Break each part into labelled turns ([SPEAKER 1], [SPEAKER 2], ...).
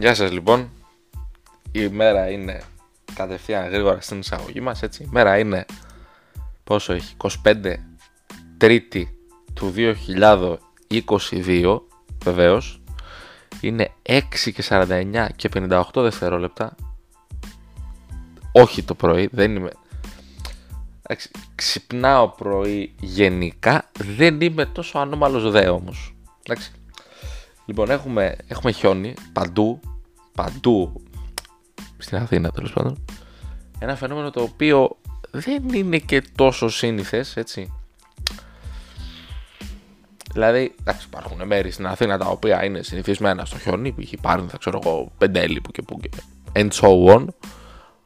[SPEAKER 1] Γεια σας λοιπόν. Η μέρα είναι κατευθείαν γρήγορα στην εισαγωγή μας, έτσι. Η μέρα είναι, πόσο έχει, 25 Τρίτη του 2022, βεβαίως. Είναι 6 και 49 και 58 δευτερόλεπτα. Όχι το πρωί, δεν είμαι... Εντάξει, ξυπνάω πρωί γενικά, δεν είμαι τόσο ανώμαλος δε όμως. Εντάξει. Λοιπόν, έχουμε, έχουμε χιόνι παντού, παντού στην Αθήνα τέλος πάντων. Ένα φαινόμενο το οποίο δεν είναι και τόσο σύνηθες, έτσι. Δηλαδή, εντάξει, υπάρχουν μέρη στην Αθήνα τα οποία είναι συνηθισμένα στο χιόνι, που υπάρχουν, θα ξέρω εγώ, πεντέλη που και που και and so on.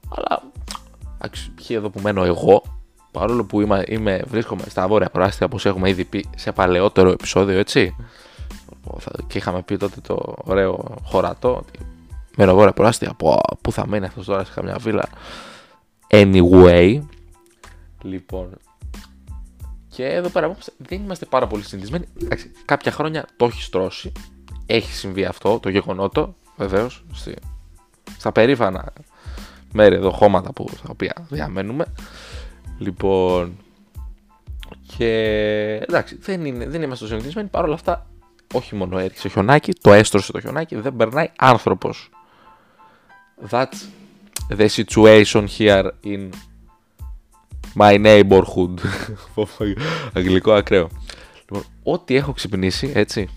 [SPEAKER 1] Αλλά, εντάξει, π.χ. εδώ που μένω εγώ, παρόλο που είμαι, είμαι, βρίσκομαι στα βόρεια προάστια, όπως έχουμε ήδη πει σε παλαιότερο επεισόδιο, έτσι, και είχαμε πει τότε το ωραίο χωρατό, ότι μένω βόρεια προάστια, από πού θα μένει αυτός τώρα σε καμιά βίλα. Anyway, λοιπόν, και εδώ πέρα όμως δεν είμαστε πάρα πολύ συνηθισμένοι. κάποια χρόνια το έχει στρώσει. Έχει συμβεί αυτό, το γεγονότο, βεβαίως, στα περήφανα μέρη εδώ, χώματα που, στα οποία διαμένουμε. Λοιπόν, και εντάξει, δεν, είναι, δεν είμαστε συνηθισμένοι. Παρ' όλα αυτά, όχι μόνο έριξε χιονάκι, το έστρωσε το χιονάκι, δεν περνάει άνθρωπος. That's the situation here in My neighborhood. Αγγλικό ακραίο. Λοιπόν, ό,τι έχω ξυπνήσει, έτσι.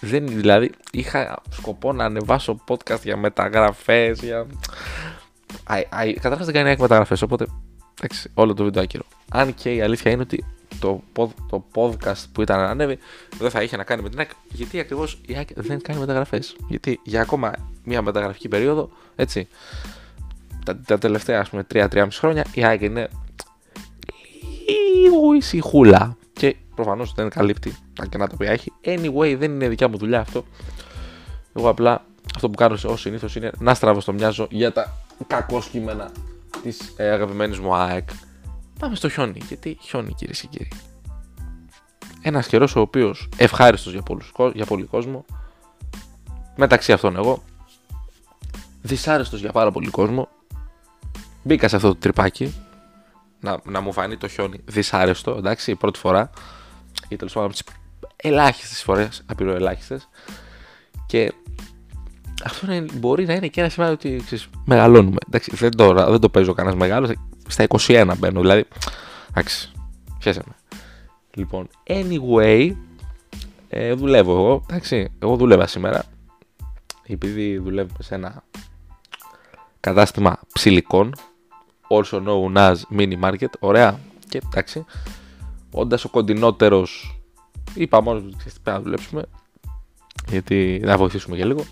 [SPEAKER 1] Δεν, δηλαδή, είχα σκοπό να ανεβάσω podcast για μεταγραφές. Για... Καταρχάς δεν κάνει μεταγραφές, οπότε εντάξει, όλο το βίντεο άκυρο. Αν και η αλήθεια είναι ότι το, το podcast που ήταν να ανέβει δεν θα είχε να κάνει με την ΑΕΚ, γιατί ακριβώς η ΑΕΚ δεν κάνει μεταγραφές. Γιατί για ακόμα μια μεταγραφική περίοδο, έτσι, τα, τα τελευταία ας πούμε 3-3,5 χρόνια η ΑΕΚ είναι λίγο ησυχούλα. Και προφανώς δεν καλύπτει τα κενά τα οποία έχει. Anyway, δεν είναι δικιά μου δουλειά αυτό. Εγώ απλά αυτό που κάνω ως συνήθως είναι να στραβώ στο μοιάζω για τα κακό κείμενα της ε, αγαπημένης μου ΑΕΚ. Πάμε στο χιόνι. Γιατί χιόνι, κυρίες και κύριοι. Ένας καιρός ο οποίος ευχάριστος για, για πολύ κόσμο. Μεταξύ αυτών εγώ. Δυσάρεστος για πάρα πολύ κόσμο. Μπήκα σε αυτό το τρυπάκι να, να μου φανεί το χιόνι δυσάρεστο, εντάξει, η πρώτη φορά. Ή τέλος πάντων από τι ελάχιστες φορές, απειροελάχιστες. Και αυτό είναι, μπορεί να είναι και ένα σημάδι ότι ξέρεις, μεγαλώνουμε. Εντάξει, δεν, το, δεν το παίζω κανένας μεγάλος. Στα 21 μπαίνω, δηλαδή. Εντάξει, πιέσαμε. Λοιπόν, anyway, ε, δουλεύω εγώ. Εντάξει, εγώ δούλευα σήμερα. Επειδή δουλεύω σε ένα κατάστημα ψηλικών also known as mini market. Ωραία. Και εντάξει, όντας ο κοντινότερος, είπα μόνος ότι πρέπει να δουλέψουμε. Γιατί να βοηθήσουμε για λίγο.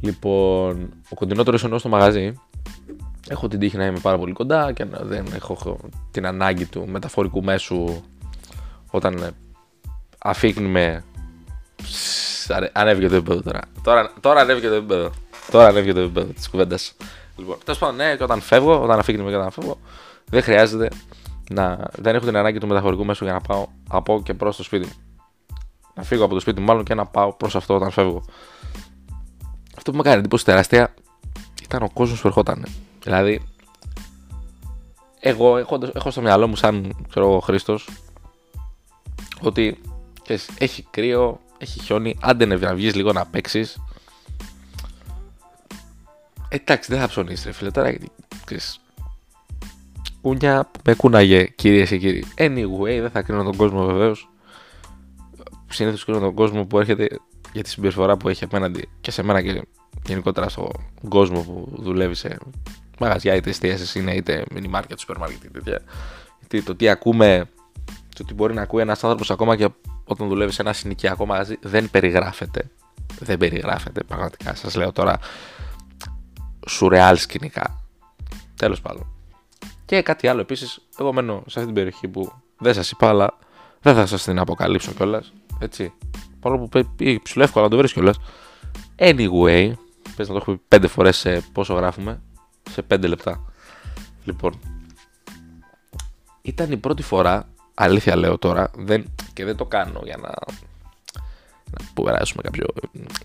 [SPEAKER 1] Λοιπόν, ο κοντινότερος εννοώ στο μαγαζί. Έχω την τύχη να είμαι πάρα πολύ κοντά και να δεν έχω την ανάγκη του μεταφορικού μέσου όταν αφήκνει με. Ανέβηκε το επίπεδο τώρα. Τώρα, τώρα ανέβηκε το επίπεδο. Τώρα ανέβηκε το επίπεδο της κουβέντας. Λοιπόν, τέλος πάντων, ναι, και όταν φεύγω, όταν αφήνουμε και όταν φεύγω, δεν χρειάζεται να. Δεν έχω την ανάγκη του μεταφορικού μέσου για να πάω από και προς το σπίτι μου. Να φύγω από το σπίτι μου, μάλλον και να πάω προς αυτό όταν φεύγω. Αυτό που με κάνει εντύπωση τεράστια ήταν ο κόσμος που ερχόταν. Δηλαδή, εγώ έχω, έχω στο μυαλό μου, σαν ξέρω εγώ, Χρήστος, ότι ξέρεις, έχει κρύο, έχει χιόνι, άντε να βγεις λίγο να παίξεις, Εντάξει, δεν θα ψωνίσεις, ρε φίλε. Τώρα γιατί ξέρεις, κούνια που με κούναγε, κυρίες και κύριοι. Anyway, δεν θα κρίνω τον κόσμο βεβαίως. Συνήθως κρίνω τον κόσμο που έρχεται για τη συμπεριφορά που έχει απέναντι και σε μένα και γενικότερα στον κόσμο που δουλεύει σε μαγαζιά, είτε εστίαση είναι είτε mini market, super market, τέτοια. Γιατί το τι ακούμε, το τι μπορεί να ακούει ένας άνθρωπος ακόμα και όταν δουλεύει σε ένα συνοικιακό μαγαζί δεν περιγράφεται. Δεν περιγράφεται πραγματικά. Σας λέω τώρα σουρεάλ σκηνικά. Τέλος πάντων. Και κάτι άλλο επίσης. Εγώ μένω σε αυτή την περιοχή που δεν σας είπα, αλλά δεν θα σας την αποκαλύψω κιόλας. Έτσι. Παρόλο που πει ψηλό εύκολα να το βρεις κιόλας. Anyway, πες να το έχω πει πέντε φορές σε πόσο γράφουμε. Σε πέντε λεπτά. Λοιπόν, ήταν η πρώτη φορά, αλήθεια λέω τώρα, δεν, και δεν το κάνω για να που περάσουμε κάποιο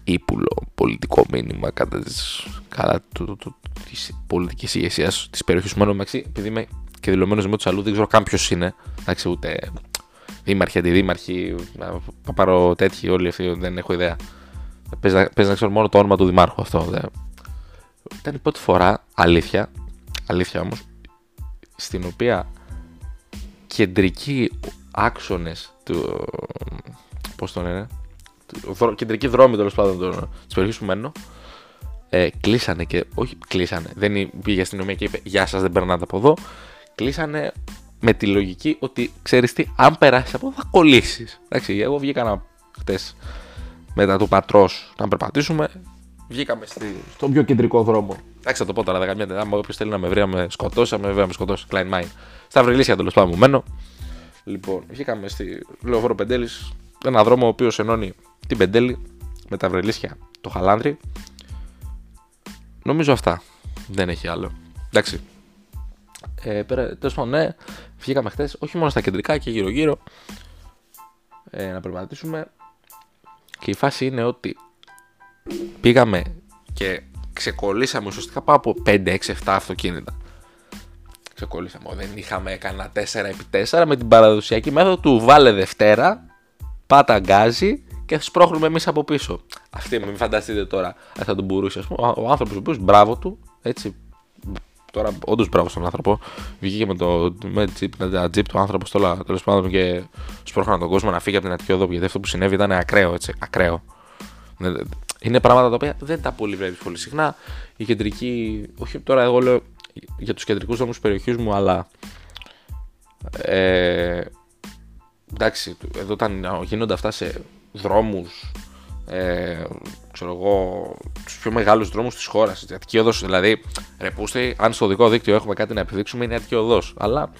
[SPEAKER 1] ύπουλο πολιτικό μήνυμα κατά, της, κατά του, του, του, της πολιτικής ηγεσίας της περιοχής του μεταξύ, επειδή είμαι και δηλωμένος με του αλλού, δεν ξέρω καν ποιος είναι, εντάξει ούτε δήμαρχοι, αντιδήμαρχοι, θα πάρω τέτοιοι όλοι αυτοί, δεν έχω ιδέα. Παίζει να, ξέρω μόνο το όνομα του δημάρχου αυτό. Δε. Ήταν η πρώτη φορά, αλήθεια, αλήθεια όμως, στην οποία κεντρικοί άξονες του, πώς το λένε, κεντρική δρόμη τέλος πάντων της περιοχής που μένω, ε, κλείσανε και. Όχι, κλείσανε. Δεν πήγε η αστυνομία και είπε Γεια σας, δεν περνάτε από εδώ. Κλείσανε με τη λογική ότι ξέρεις τι, αν περάσεις από εδώ θα κολλήσεις. Εντάξει, εγώ βγήκα χτες μετά του πατρός να περπατήσουμε. Βγήκαμε στη, στον πιο κεντρικό δρόμο. Εντάξει, θα το πω τώρα, 15 Αν όποιος θέλει να με βρει, να με σκοτώσει, να με βρει, να με σκοτώσει. Klein Mine. Στα βρελίσια τέλος πάντων μου μένω. Λοιπόν, βγήκαμε στη Λεωφόρο Πεντέλης, ένα δρόμο ο οποίος ενώνει την Πεντέλη με τα Βρελίσια, το Χαλάνδρι. Νομίζω αυτά. Δεν έχει άλλο. Εντάξει. Ε, Τέλος πάντων, ναι, βγήκαμε χθες όχι μόνο στα κεντρικά και γύρω-γύρω ε, να περπατήσουμε. Και η φάση είναι ότι πήγαμε και ξεκολλήσαμε ουσιαστικά πάνω από 5, 6, 7 αυτοκίνητα. Ξεκολλήσαμε. Δεν είχαμε κανένα 4x4 με την παραδοσιακή μέθοδο του βάλε Δευτέρα, πάτα γκάζι και σπρώχνουμε εμείς από πίσω. Αυτή, μην φανταστείτε τώρα, θα τον μπορούσε. πούμε, ο άνθρωπος ο οποίος μπράβο του, έτσι. Τώρα, όντως μπράβο στον άνθρωπο. Βγήκε με το με τα τζιπ του άνθρωπος τώρα τέλος πάντων και σπρώχναν τον κόσμο να φύγει από την Αττική Οδό. Γιατί αυτό που συνέβη ήταν ακραίο, έτσι. Ακραίο. Ναι, είναι πράγματα τα οποία δεν τα πολύ βλέπει πολύ συχνά. Η κεντρική, όχι τώρα εγώ λέω για τους κεντρικούς δρόμου τη περιοχής μου, αλλά. Ε, εντάξει, εδώ όταν γίνονται αυτά σε δρόμους, ε, ξέρω εγώ, τους πιο μεγάλους δρόμους της χώρας. Η Αττική Οδός, δηλαδή, ρεπούστε, αν στο δικό δίκτυο έχουμε κάτι να επιδείξουμε είναι η Αττική Οδός. Αλλά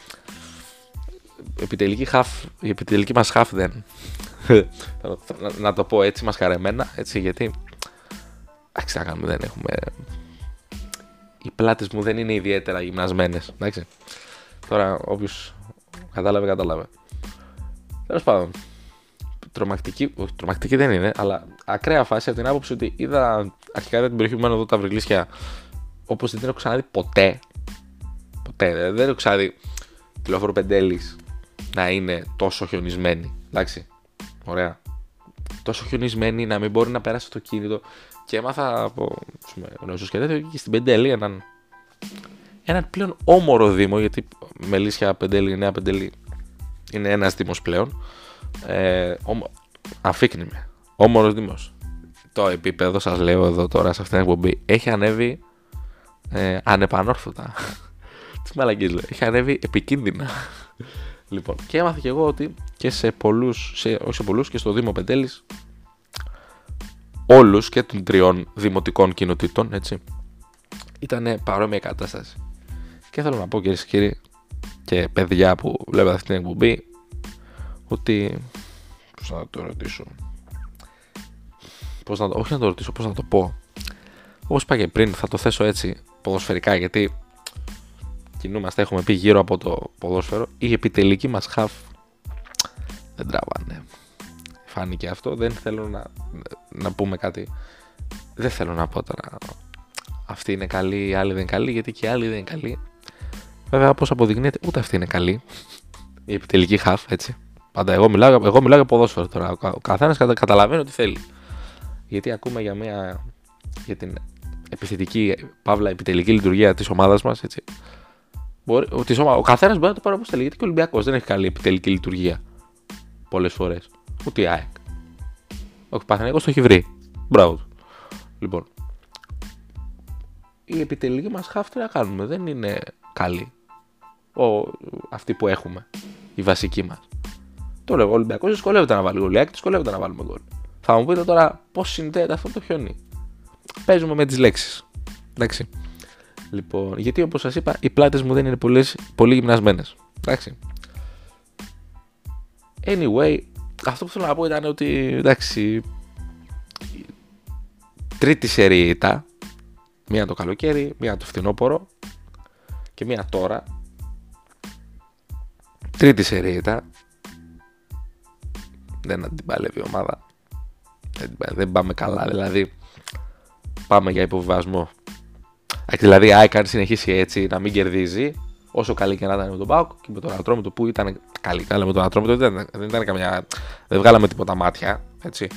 [SPEAKER 1] επιτελική χαφ, η επιτελική μας χαφ δεν. να, να, το πω έτσι, μας χαρεμένα, έτσι, γιατί εντάξει, δεν έχουμε... Οι πλάτες μου δεν είναι ιδιαίτερα γυμνασμένες, εντάξει. Τώρα, όποιος κατάλαβε, κατάλαβε. Τέλος πάντων, τρομακτική, όχι, τρομακτική δεν είναι, αλλά ακραία φάση από την άποψη ότι είδα αρχικά την περιοχή που μένω εδώ τα βρυλίσια όπως δεν την έχω ξαναδεί ποτέ. Ποτέ. Δεν έχω ξαναδεί τη λεωφόρο Πεντέλης να είναι τόσο χιονισμένη. Εντάξει. Ωραία. Τόσο χιονισμένη να μην μπορεί να περάσει το κίνητο. Και έμαθα από γνωστούς και τέτοιο και στην Πεντέλη έναν, έναν πλέον όμορο δήμο, γιατί Μελίσια Πεντέλη, Νέα Πεντέλη είναι ένας δήμος πλέον ε, αφήκνημε. Όμορος Δήμος. Το επίπεδο σας λέω εδώ τώρα σε αυτήν την εκπομπή έχει ανέβει ε, ανεπανόρθωτα. Τι μαλακής λέω. Έχει ανέβει επικίνδυνα. λοιπόν, και έμαθα και εγώ ότι και σε πολλούς, σε, όχι σε πολλούς και στο Δήμο Πεντέλης όλους και των τριών δημοτικών κοινοτήτων, έτσι, ήταν παρόμοια κατάσταση. Και θέλω να πω κυρίες και κύριοι και παιδιά που βλέπετε αυτή την εκπομπή, ότι. Πώς να το ρωτήσω; Πώς να το, όχι να το ρωτήσω, πώς να το πω. Όπως είπα και πριν, θα το θέσω έτσι ποδοσφαιρικά γιατί κινούμαστε, έχουμε πει γύρω από το ποδόσφαιρο. Η επιτελική μας χαφ δεν τραβάνε. Φάνηκε αυτό. Δεν θέλω να, να πούμε κάτι. Δεν θέλω να πω τώρα. Αυτή είναι καλή, η άλλη δεν είναι καλή, γιατί και η άλλη δεν είναι καλή. Βέβαια, όπως αποδεικνύεται, ούτε αυτή είναι καλή. Η επιτελική χαφ, έτσι. Πάντα εγώ μιλάω, εγώ μιλάω για ποδόσφαιρο τώρα. Ο καθένας καταλαβαίνει ό,τι θέλει. Γιατί ακούμε για, μια, για την επιθετική, παύλα, επιτελική λειτουργία της ομάδας μας. Ο καθένας μπορεί να το πάρει όπως θέλει. Γιατί και ο Ολυμπιακός δεν έχει καλή επιτελική λειτουργία. Πολλές φορές. Ούτε η ΑΕΚ. Ο Παθηναϊκός το έχει βρει. Μπράβο Λοιπόν. Η επιτελική μας χάφτη να κάνουμε. Δεν είναι καλή. Ο, αυτή που έχουμε. Η βασική μας. Το λέω, ο Ολυμπιακός δυσκολεύεται να βάλει γκολ. Η δυσκολεύεται να βάλουμε γκολ. Θα μου πείτε τώρα πώς συνδέεται αυτό το χιόνι. Παίζουμε με τις λέξεις. Εντάξει. Λοιπόν, γιατί όπως σας είπα, οι πλάτες μου δεν είναι πολύ, πολύ γυμνασμένες. Εντάξει. Anyway, αυτό που θέλω να πω ήταν ότι εντάξει. Τρίτη σερία Μία το καλοκαίρι, μία το φθινόπωρο και μία τώρα. Τρίτη σερία δεν αντιπαλεύει η ομάδα. δεν πάμε καλά. Δηλαδή, πάμε για υποβιβασμό. Δηλαδή, ΑΕΚ αν συνεχίσει έτσι να μην κερδίζει, όσο καλή και να ήταν με τον Πάουκ και με τον Ατρόμητο που ήταν καλή, καλά με τον Ατρόμητο δεν, δεν ήταν καμιά. Δεν βγάλαμε τίποτα μάτια. Έτσι.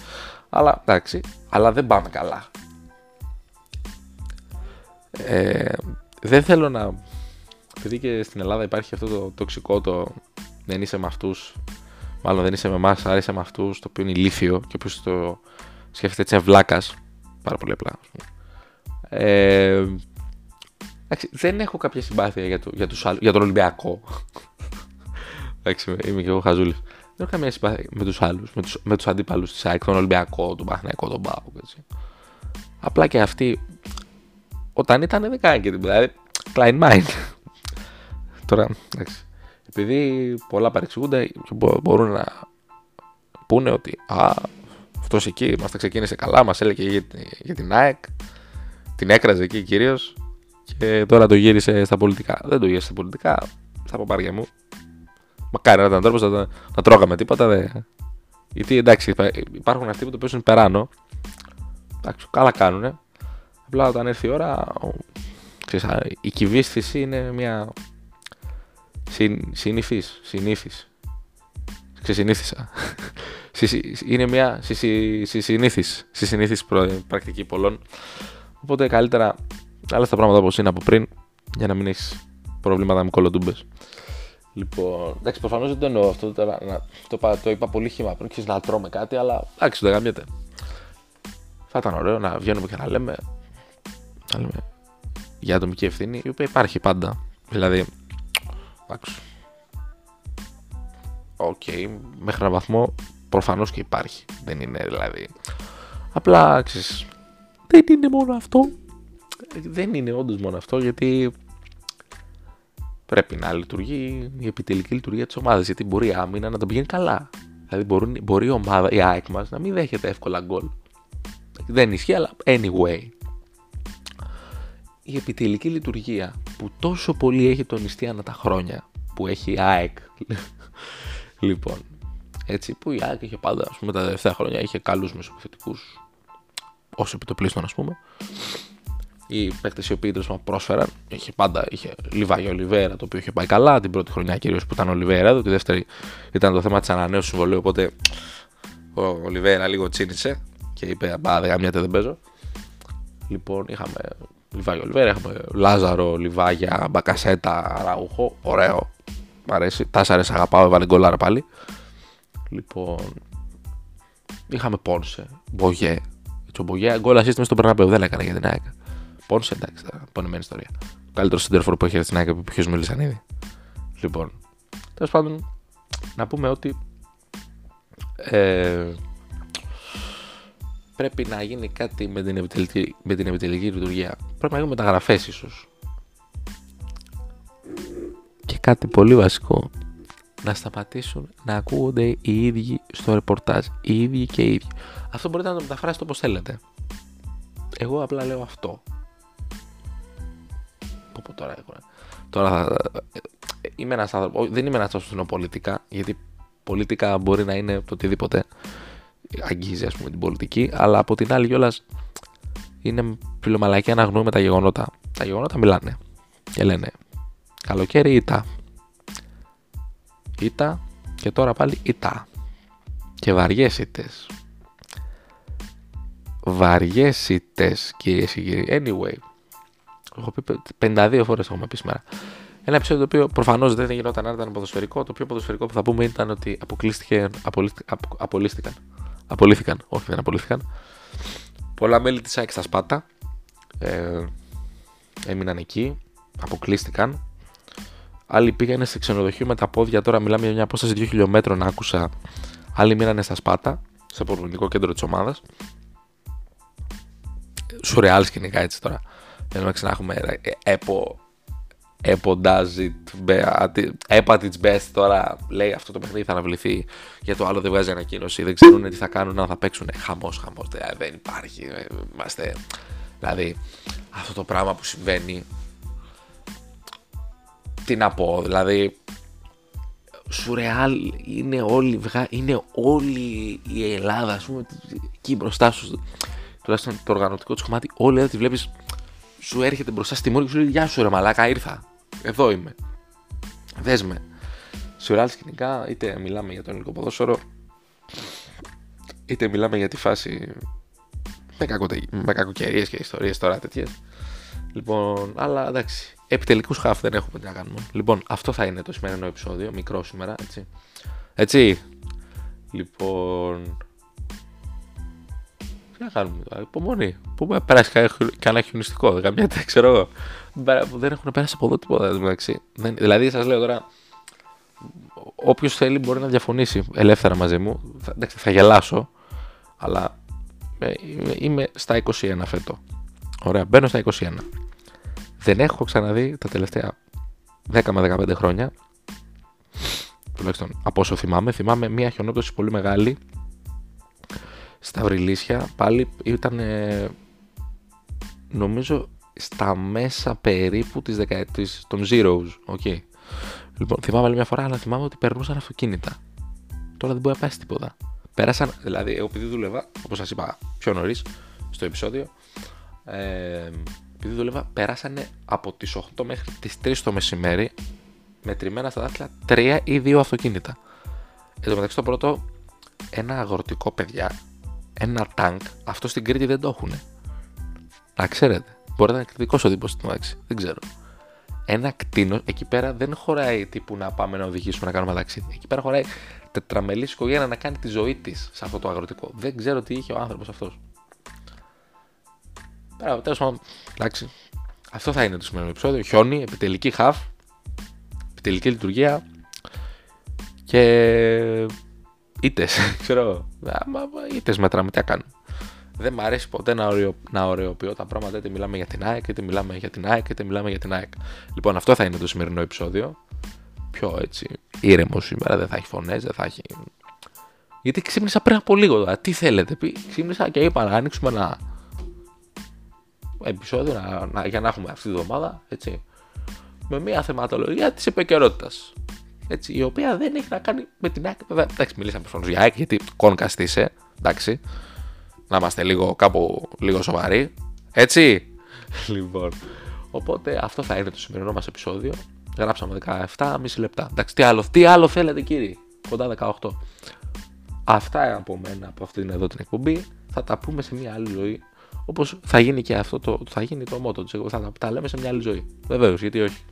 [SPEAKER 1] Αλλά εντάξει, αλλά δεν πάμε καλά. Ε, δεν θέλω να. Επειδή και στην Ελλάδα υπάρχει αυτό το τοξικό το δεν είσαι με αυτούς. Μάλλον δεν είσαι με εμάς, άρεσε με αυτούς, το οποίο είναι ηλίθιο και όποιο το σκέφτεται έτσι ευλάκα. Πάρα πολύ απλά. Ε, εντάξει, δεν έχω κάποια συμπάθεια για, το, για, τους, για τον Ολυμπιακό. εντάξει, είμαι και εγώ χαζούλης. Δεν έχω καμία συμπάθεια με τους άλλους, με τους με τους αντίπαλους της ΑΕΚ, τον Ολυμπιακό, τον Παχναϊκό, τον Πάο. Απλά και αυτοί όταν ήταν δεν κάνει και τίποτα. Δηλαδή, Klein Mind. Τώρα, εντάξει. Επειδή πολλά παρεξηγούνται και μπορούν να πούνε ότι α, αυτός εκεί μας τα ξεκίνησε καλά, μας έλεγε για, για την ΑΕΚ, την έκραζε εκεί κυρίως και τώρα το γύρισε στα πολιτικά. Δεν το γύρισε στα πολιτικά, στα παπάρια μου. Μακάρι να ήταν τρόπος να, να τρώγαμε τίποτα. Δε. Γιατί εντάξει, υπάρχουν αυτοί που το παίζουν περάνω. Εντάξει, καλά κάνουν. Απλά όταν έρθει η ώρα, ξέρεις, η κυβίστηση είναι μια συν, συνήθις, συνήθις. Ξεσυνήθισα. είναι μια συσυνήθις, συσυνήθις πρακτική πολλών. Οπότε καλύτερα άλλα τα πράγματα όπως είναι από πριν για να μην έχεις προβλήματα με κολοτούμπες. Λοιπόν, εντάξει, προφανώς δεν το εννοώ αυτό. Το, το, το είπα πολύ χύμα πριν, ξέρεις να τρώμε κάτι, αλλά εντάξει, δεν γαμιέται. Θα ήταν ωραίο να βγαίνουμε και να λέμε για ατομική ευθύνη, η οποία υπάρχει πάντα. Δηλαδή, εντάξει. Οκ, μέχρι έναν βαθμό προφανώς και υπάρχει. Δεν είναι δηλαδή. Απλά ξέρεις, δεν είναι μόνο αυτό. Δεν είναι όντως μόνο αυτό γιατί πρέπει να λειτουργεί η επιτελική λειτουργία της ομάδας. Γιατί μπορεί η άμυνα να το πηγαίνει καλά. Δηλαδή μπορεί, μπορεί η ομάδα, η ΑΕΚ μας να μην δέχεται εύκολα γκολ. Δεν ισχύει, αλλά anyway η επιτελική λειτουργία που τόσο πολύ έχει τονιστεί ανά τα χρόνια που έχει η ΑΕΚ. λοιπόν, έτσι που η ΑΕΚ είχε πάντα, ας πούμε, τα τελευταία χρόνια είχε καλούς μεσοπιθετικούς όσο επιτοπλίστων, ας πούμε. Οι παίκτες οι οποίοι τέλος πρόσφεραν, είχε πάντα είχε Λιβάγιο Ολιβέρα το οποίο είχε πάει καλά την πρώτη χρονιά κυρίως που ήταν ο Ολιβέρα, τη δεύτερη ήταν το θέμα της ανανέωσης συμβολίου. Οπότε ο Ολιβέρα λίγο τσίνησε και είπε: Μπα, δεν δεν παίζω. Λοιπόν, είχαμε Λιβάγιο Ολιβέρα, έχουμε Λάζαρο, Λιβάγια, Μπακασέτα, Ραούχο. Ωραίο. Μ' αρέσει. Τάσσαρε αγαπάω, έβαλε γκολάρα πάλι. Λοιπόν. Είχαμε Πόνσε, Μπογέ. Έτσι, ο Μπογέ γκολ assist στον Περναπέου δεν έκανε για την ΑΕΚ. Πόνσε, εντάξει, πονεμένη ιστορία. Ο καλύτερος συντερφόρ που έχει στην ΑΕΚ που ποιο μίλησαν ήδη. Λοιπόν. Τέλος πάντων, να πούμε ότι. Ε, πρέπει να γίνει κάτι με την επιτελική, με την επιτελική λειτουργία. Πρέπει να γίνουν μεταγραφές ίσως. Και κάτι πολύ βασικό. Να σταματήσουν να ακούγονται οι ίδιοι στο ρεπορτάζ. Οι ίδιοι και οι ίδιοι. Αυτό μπορείτε να το μεταφράσετε όπως θέλετε. Εγώ απλά λέω αυτό. Πω πω τώρα έχω. Τώρα είμαι ένας άνθρωπος, δεν είμαι ένας άνθρωπος που πολιτικά, γιατί πολιτικά μπορεί να είναι το οτιδήποτε αγγίζει ας πούμε την πολιτική, αλλά από την άλλη κιόλας είναι φιλομαλακία να αγνοούμε τα γεγονότα. Τα γεγονότα μιλάνε και λένε καλοκαίρι ήττα. Ήττα και τώρα πάλι ήττα. Και βαριές ήττες. Βαριές ήττες κυρίες και κύριοι. Anyway, έχω πει 52 φορές έχουμε πει σήμερα. Ένα επεισόδιο το οποίο προφανώς δεν γινόταν αν ήταν ποδοσφαιρικό. Το πιο ποδοσφαιρικό που θα πούμε ήταν ότι αποκλείστηκε, απολύστηκαν Απολύθηκαν. Όχι, δεν απολύθηκαν. Πολλά μέλη της ΑΕΚ στα Σπάτα ε, έμειναν εκεί. Αποκλείστηκαν. Άλλοι πήγανε σε ξενοδοχείο με τα πόδια. Τώρα μιλάμε για μια απόσταση 2 χιλιόμετρων. Άκουσα. Άλλοι μείνανε στα Σπάτα, στο πολιτικό κέντρο της ομάδας. Σουρεάλ σκηνικά έτσι τώρα. Δεν να έχουμε ε, έπο Apple does it, at its best τώρα λέει αυτό το παιχνίδι θα αναβληθεί για το άλλο δεν βγάζει ανακοίνωση δεν ξέρουν τι θα κάνουν αν θα παίξουν χαμός χαμός δεν υπάρχει ε, είμαστε δηλαδή αυτό το πράγμα που συμβαίνει τι να πω δηλαδή σουρεάλ, είναι όλη, είναι όλη η Ελλάδα, ας πούμε, εκεί μπροστά σου. Τουλάχιστον το οργανωτικό του κομμάτι, όλη τη βλέπεις, σου έρχεται μπροστά στη μόρφη και σου λέει Γεια σου, ρε Μαλάκα, ήρθα. Εδώ είμαι. Δες με. Σουρεάλ σκηνικά, είτε μιλάμε για τον ελληνικό ποδόσφαιρο, είτε μιλάμε για τη φάση με, κακοτε... με κακοκαιρίες και ιστορίες τώρα τέτοιες. Λοιπόν, αλλά εντάξει. Επιτελικού χαφ δεν έχουμε τι να κάνουμε. Λοιπόν, αυτό θα είναι το σημερινό επεισόδιο. Μικρό σήμερα, έτσι. Έτσι. Λοιπόν. Τι να κάνουμε τώρα, υπομονή. Πού με περάσει κανένα χιονιστικό, καμιά δεν ξέρω εγώ. Δεν έχουν περάσει από εδώ τίποτα εντάξει. Δηλαδή, σας λέω τώρα, όποιος θέλει μπορεί να διαφωνήσει ελεύθερα μαζί μου. Θα, εντάξει, θα γελάσω, αλλά είμαι, είμαι στα 21 φέτο. Ωραία, μπαίνω στα 21. Δεν έχω ξαναδεί τα τελευταία 10 με 15 χρόνια, τουλάχιστον από όσο θυμάμαι, θυμάμαι μια χιονόπτωση πολύ μεγάλη στα Βρυλίσια. Πάλι ήταν, νομίζω, στα μέσα περίπου της δεκαετής των Zeros. Okay. Λοιπόν, θυμάμαι άλλη μια φορά, αλλά θυμάμαι ότι περνούσαν αυτοκίνητα. Τώρα δεν μπορεί να πάει τίποτα. Πέρασαν, δηλαδή, εγώ επειδή δούλευα, όπως σας είπα πιο νωρίς στο επεισόδιο, ε, επειδή δούλευα, πέρασανε από τις 8 μέχρι τις 3 το μεσημέρι μετρημένα στα δάχτυλα 3 ή 2 αυτοκίνητα. Εν τω μεταξύ, το πρώτο, ένα αγροτικό παιδιά, ένα τάγκ, αυτό στην Κρήτη δεν το έχουν. Να ξέρετε. Μπορεί να είναι κριτικό ο τύπος στην μεταξύ. Δεν ξέρω. Ένα κτίνο εκεί πέρα δεν χωράει τύπου να πάμε να οδηγήσουμε να κάνουμε ταξίδι. Εκεί πέρα χωράει τετραμελής οικογένεια να κάνει τη ζωή της σε αυτό το αγροτικό. Δεν ξέρω τι είχε ο άνθρωπος αυτός. Τέλος πάντων, εντάξει. Αυτό θα είναι το σημερινό επεισόδιο. Χιόνι, επιτελική χαφ, επιτελική λειτουργία και ήττες. Ξέρω. Ήττες μετράμε, τι κάνω. Δεν μου αρέσει ποτέ να, ωραιο, να ωρεοποιώ τα πράγματα, είτε μιλάμε για την ΑΕΚ, είτε μιλάμε για την ΑΕΚ, είτε μιλάμε για την ΑΕΚ. Λοιπόν, αυτό θα είναι το σημερινό επεισόδιο. Πιο έτσι ήρεμο σήμερα, δεν θα έχει φωνές, δεν θα έχει. Γιατί ξύπνησα πριν από λίγο τώρα. Τι θέλετε, πει. Ξύπνησα και είπα να ανοίξουμε ένα επεισόδιο να, να, για να έχουμε αυτή τη βδομάδα, έτσι. Με μια θεματολογία της επικαιρότητας. Έτσι, η οποία δεν έχει να κάνει με την ΑΕΚ. Εντάξει, μιλήσαμε προφανώς για ΑΕΚ, γιατί κόνκα είσαι, εντάξει. Να είμαστε λίγο κάπου λίγο σοβαροί. Έτσι. λοιπόν. Οπότε αυτό θα είναι το σημερινό μας επεισόδιο. Γράψαμε 17,5 λεπτά. Εντάξει, τι άλλο, τι άλλο θέλετε κύριοι. Κοντά 18. Αυτά από μένα από αυτήν εδώ την εκπομπή. Θα τα πούμε σε μια άλλη ζωή. Όπως θα γίνει και αυτό το. Θα γίνει το μότο της. Θα τα λέμε σε μια άλλη ζωή. Βεβαίως, γιατί όχι.